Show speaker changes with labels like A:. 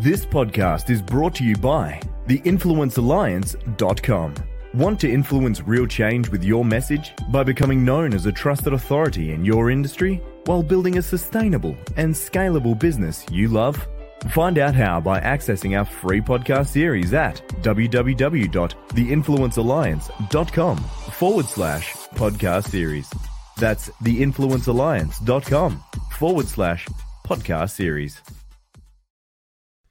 A: This podcast is brought to you by theinfluencealliance.com. Want to influence real change with your message by becoming known as a trusted authority in your industry while building a sustainable and scalable business you love? Find out how by accessing our free podcast series at www.theinfluencealliance.com forward slash podcast series. That's theinfluencealliance.com forward slash podcast series.